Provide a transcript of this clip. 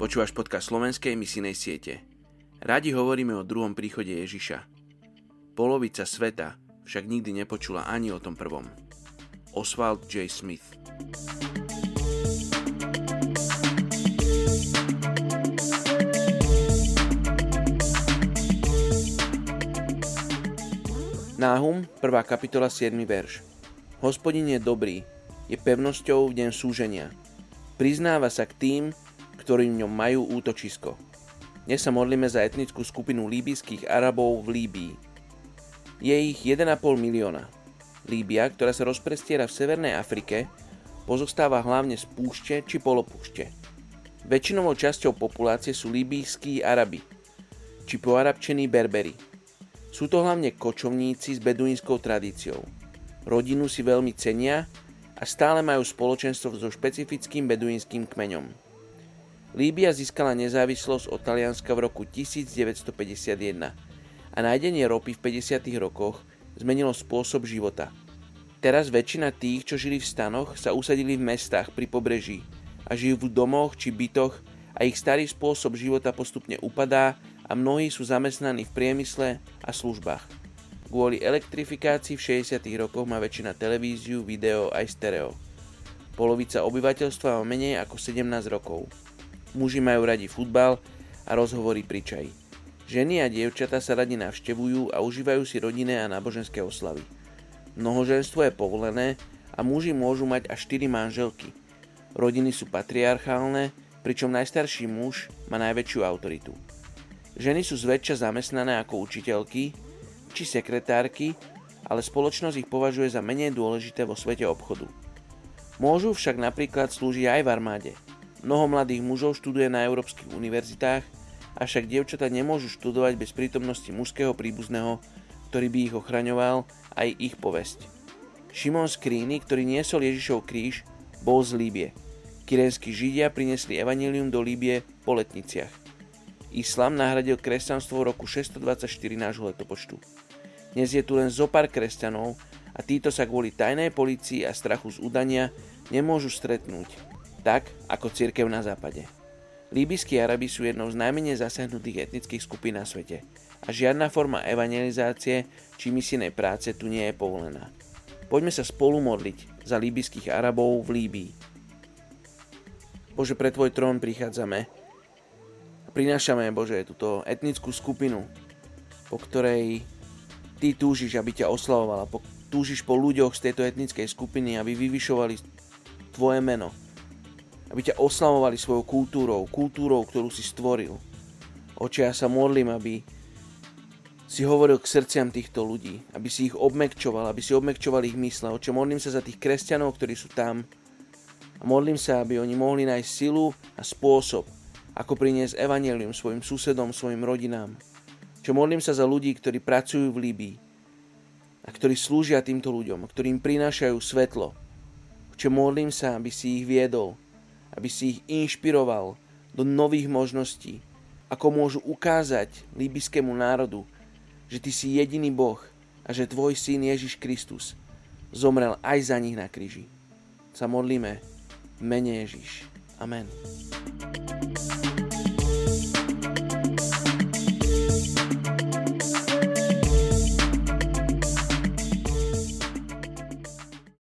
Počúvaš podcast slovenskej misijnej siete. Radi hovoríme o druhom príchode Ježiša. Polovica sveta však nikdy nepočula ani o tom prvom. Oswald J. Smith Náhum, 1. kapitola, 7. verš. Hospodin je dobrý, je pevnosťou v deň súženia. Priznáva sa k tým, ktorí v ňom majú útočisko. Dnes sa modlíme za etnickú skupinu líbyských Arabov v Líbii. Je ich 1,5 milióna. Líbia, ktorá sa rozprestiera v Severnej Afrike, pozostáva hlavne z púšte či polopúšte. Väčšinovou časťou populácie sú líbijskí Arabi, či poarabčení Berberi. Sú to hlavne kočovníci s beduínskou tradíciou. Rodinu si veľmi cenia a stále majú spoločenstvo so špecifickým beduínskym kmeňom. Líbia získala nezávislosť od Talianska v roku 1951 a nájdenie ropy v 50. rokoch zmenilo spôsob života. Teraz väčšina tých, čo žili v stanoch, sa usadili v mestách pri pobreží a žijú v domoch či bytoch a ich starý spôsob života postupne upadá a mnohí sú zamestnaní v priemysle a službách. Kvôli elektrifikácii v 60. rokoch má väčšina televíziu, video aj stereo. Polovica obyvateľstva má menej ako 17 rokov. Muži majú radi futbal a rozhovory pri čaji. Ženy a dievčatá sa radi navštevujú a užívajú si rodinné a náboženské oslavy. Mnohoženstvo je povolené a muži môžu mať až 4 manželky. Rodiny sú patriarchálne, pričom najstarší muž má najväčšiu autoritu. Ženy sú zväčša zamestnané ako učiteľky, či sekretárky, ale spoločnosť ich považuje za menej dôležité vo svete obchodu. Môžu však napríklad slúžiť aj v armáde. Mnoho mladých mužov študuje na európskych univerzitách, avšak dievčatá nemôžu študovať bez prítomnosti mužského príbuzného, ktorý by ich ochraňoval aj ich povesť. Šimon z Kríny, ktorý niesol Ježišov kríž, bol z Líbie. Kyrenskí židia priniesli evanílium do Líbie po letniciach. Islám nahradil kresťanstvo v roku 624 nášho letopočtu. Dnes je tu len zo pár kresťanov a títo sa kvôli tajnej policii a strachu z udania nemôžu stretnúť, tak ako církev na západe. Líbyskí Arabi sú jednou z najmenej zasiahnutých etnických skupín na svete a žiadna forma evangelizácie či misijnej práce tu nie je povolená. Poďme sa spolu modliť za líbyských Arabov v Líbii. Bože, pre Tvoj trón prichádzame prinášame, Bože, túto etnickú skupinu, po ktorej Ty túžiš, aby ťa oslavovala, po, túžiš po ľuďoch z tejto etnickej skupiny, aby vyvyšovali Tvoje meno, aby ťa oslavovali svojou kultúrou, kultúrou, ktorú si stvoril. Oče, ja sa modlím, aby si hovoril k srdciam týchto ľudí, aby si ich obmekčoval, aby si obmekčoval ich mysle. Oče, modlím sa za tých kresťanov, ktorí sú tam a modlím sa, aby oni mohli nájsť silu a spôsob, ako priniesť evanelium svojim susedom, svojim rodinám. Čo modlím sa za ľudí, ktorí pracujú v Líbii a ktorí slúžia týmto ľuďom, ktorým prinášajú svetlo. Čo modlím sa, aby si ich viedol, aby si ich inšpiroval do nových možností, ako môžu ukázať líbyskému národu, že ty si jediný Boh a že tvoj syn Ježiš Kristus zomrel aj za nich na kríži. Sa modlíme mene Ježiš. Amen.